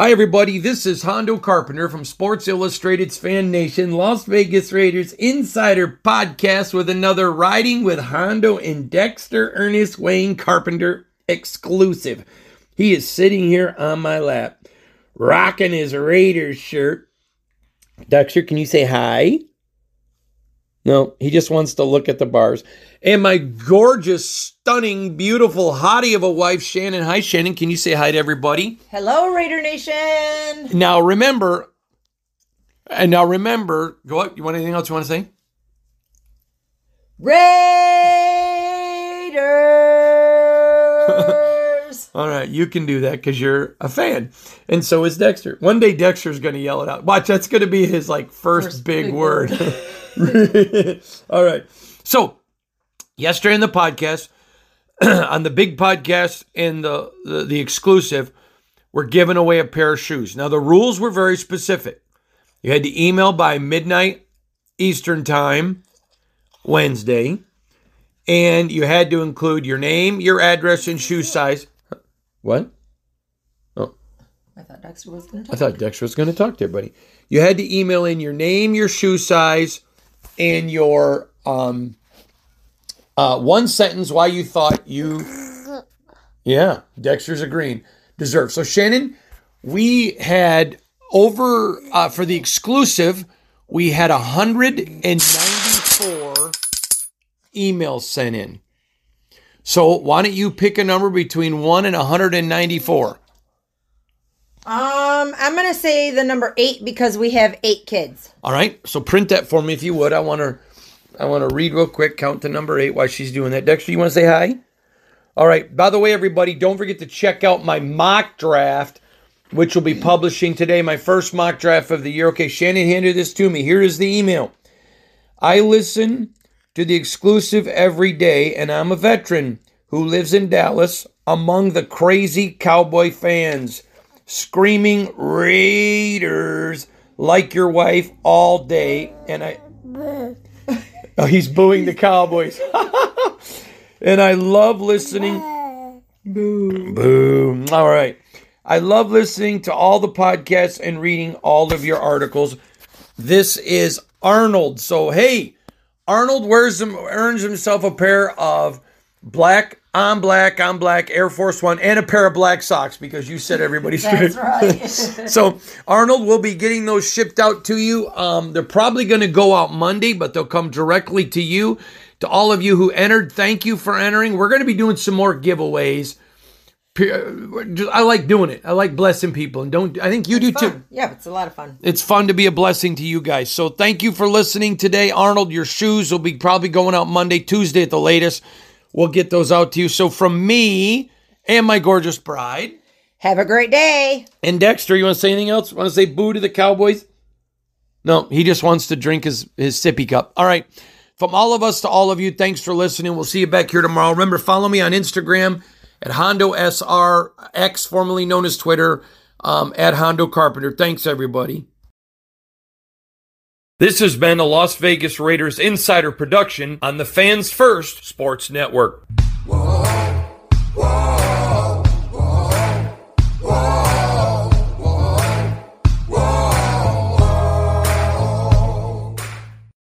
Hi, everybody. This is Hondo Carpenter from Sports Illustrated's Fan Nation, Las Vegas Raiders Insider Podcast with another Riding with Hondo and Dexter Ernest Wayne Carpenter exclusive. He is sitting here on my lap, rocking his Raiders shirt. Dexter, can you say hi? No, he just wants to look at the bars. And my gorgeous, stunning, beautiful hottie of a wife, Shannon. Hi, Shannon. Can you say hi to everybody? Hello, Raider Nation. Now remember, and now remember, go up. You want anything else you want to say? Raiders. All right, you can do that because you're a fan, and so is Dexter. One day Dexter's going to yell it out. Watch, that's going to be his like first, First big, big word. All right. So yesterday in the podcast, on the big podcast and the, the the exclusive, we're giving away a pair of shoes. Now the rules were very specific. You had to email by midnight Eastern time Wednesday, and you had to include your name, your address, and shoe size. What? Oh. I thought Dexter was going to talk. I thought Dexter was going to talk to everybody. You had to email in your name, your shoe size, and your um, uh, one sentence why you thought you, yeah, Dexter's agreeing, deserve. So Shannon, we had over uh, for the exclusive, we had hundred and ninety-four emails sent in. So why don't you pick a number between one and hundred and ninety-four? Um, I'm going to say the number eight because we have eight kids. All right. So print that for me if you would. I want to I want to read real quick, count to number 8 while she's doing that. Dexter, you want to say hi? All right. By the way, everybody, don't forget to check out my mock draft which will be publishing today my first mock draft of the year. Okay, Shannon handed this to me. Here is the email. I listen to the exclusive every day and I'm a veteran who lives in Dallas among the crazy cowboy fans screaming Raiders like your wife all day. And I. Oh, he's booing the Cowboys. and I love listening. Boo. Boo. All right. I love listening to all the podcasts and reading all of your articles. This is Arnold. So, hey, Arnold wears him, earns himself a pair of black on black on black Air Force One and a pair of black socks because you said everybody's That's right. so Arnold will be getting those shipped out to you. Um, they're probably going to go out Monday, but they'll come directly to you. To all of you who entered, thank you for entering. We're going to be doing some more giveaways. I like doing it. I like blessing people, and don't. I think you do too. Yeah, it's a lot of fun. It's fun to be a blessing to you guys. So thank you for listening today, Arnold. Your shoes will be probably going out Monday, Tuesday at the latest. We'll get those out to you. So from me and my gorgeous bride Have a great day. and Dexter, you want to say anything else? Want to say boo to the Cowboys? No, he just wants to drink his his sippy cup. All right. From all of us to all of you, thanks for listening. We'll see you back here tomorrow. Remember, follow me on Instagram at Hondo SRX, formerly known as Twitter, um, at Hondo Carpenter. Thanks, everybody. This has been a Las Vegas Raiders Insider production on the Fans First Sports Network.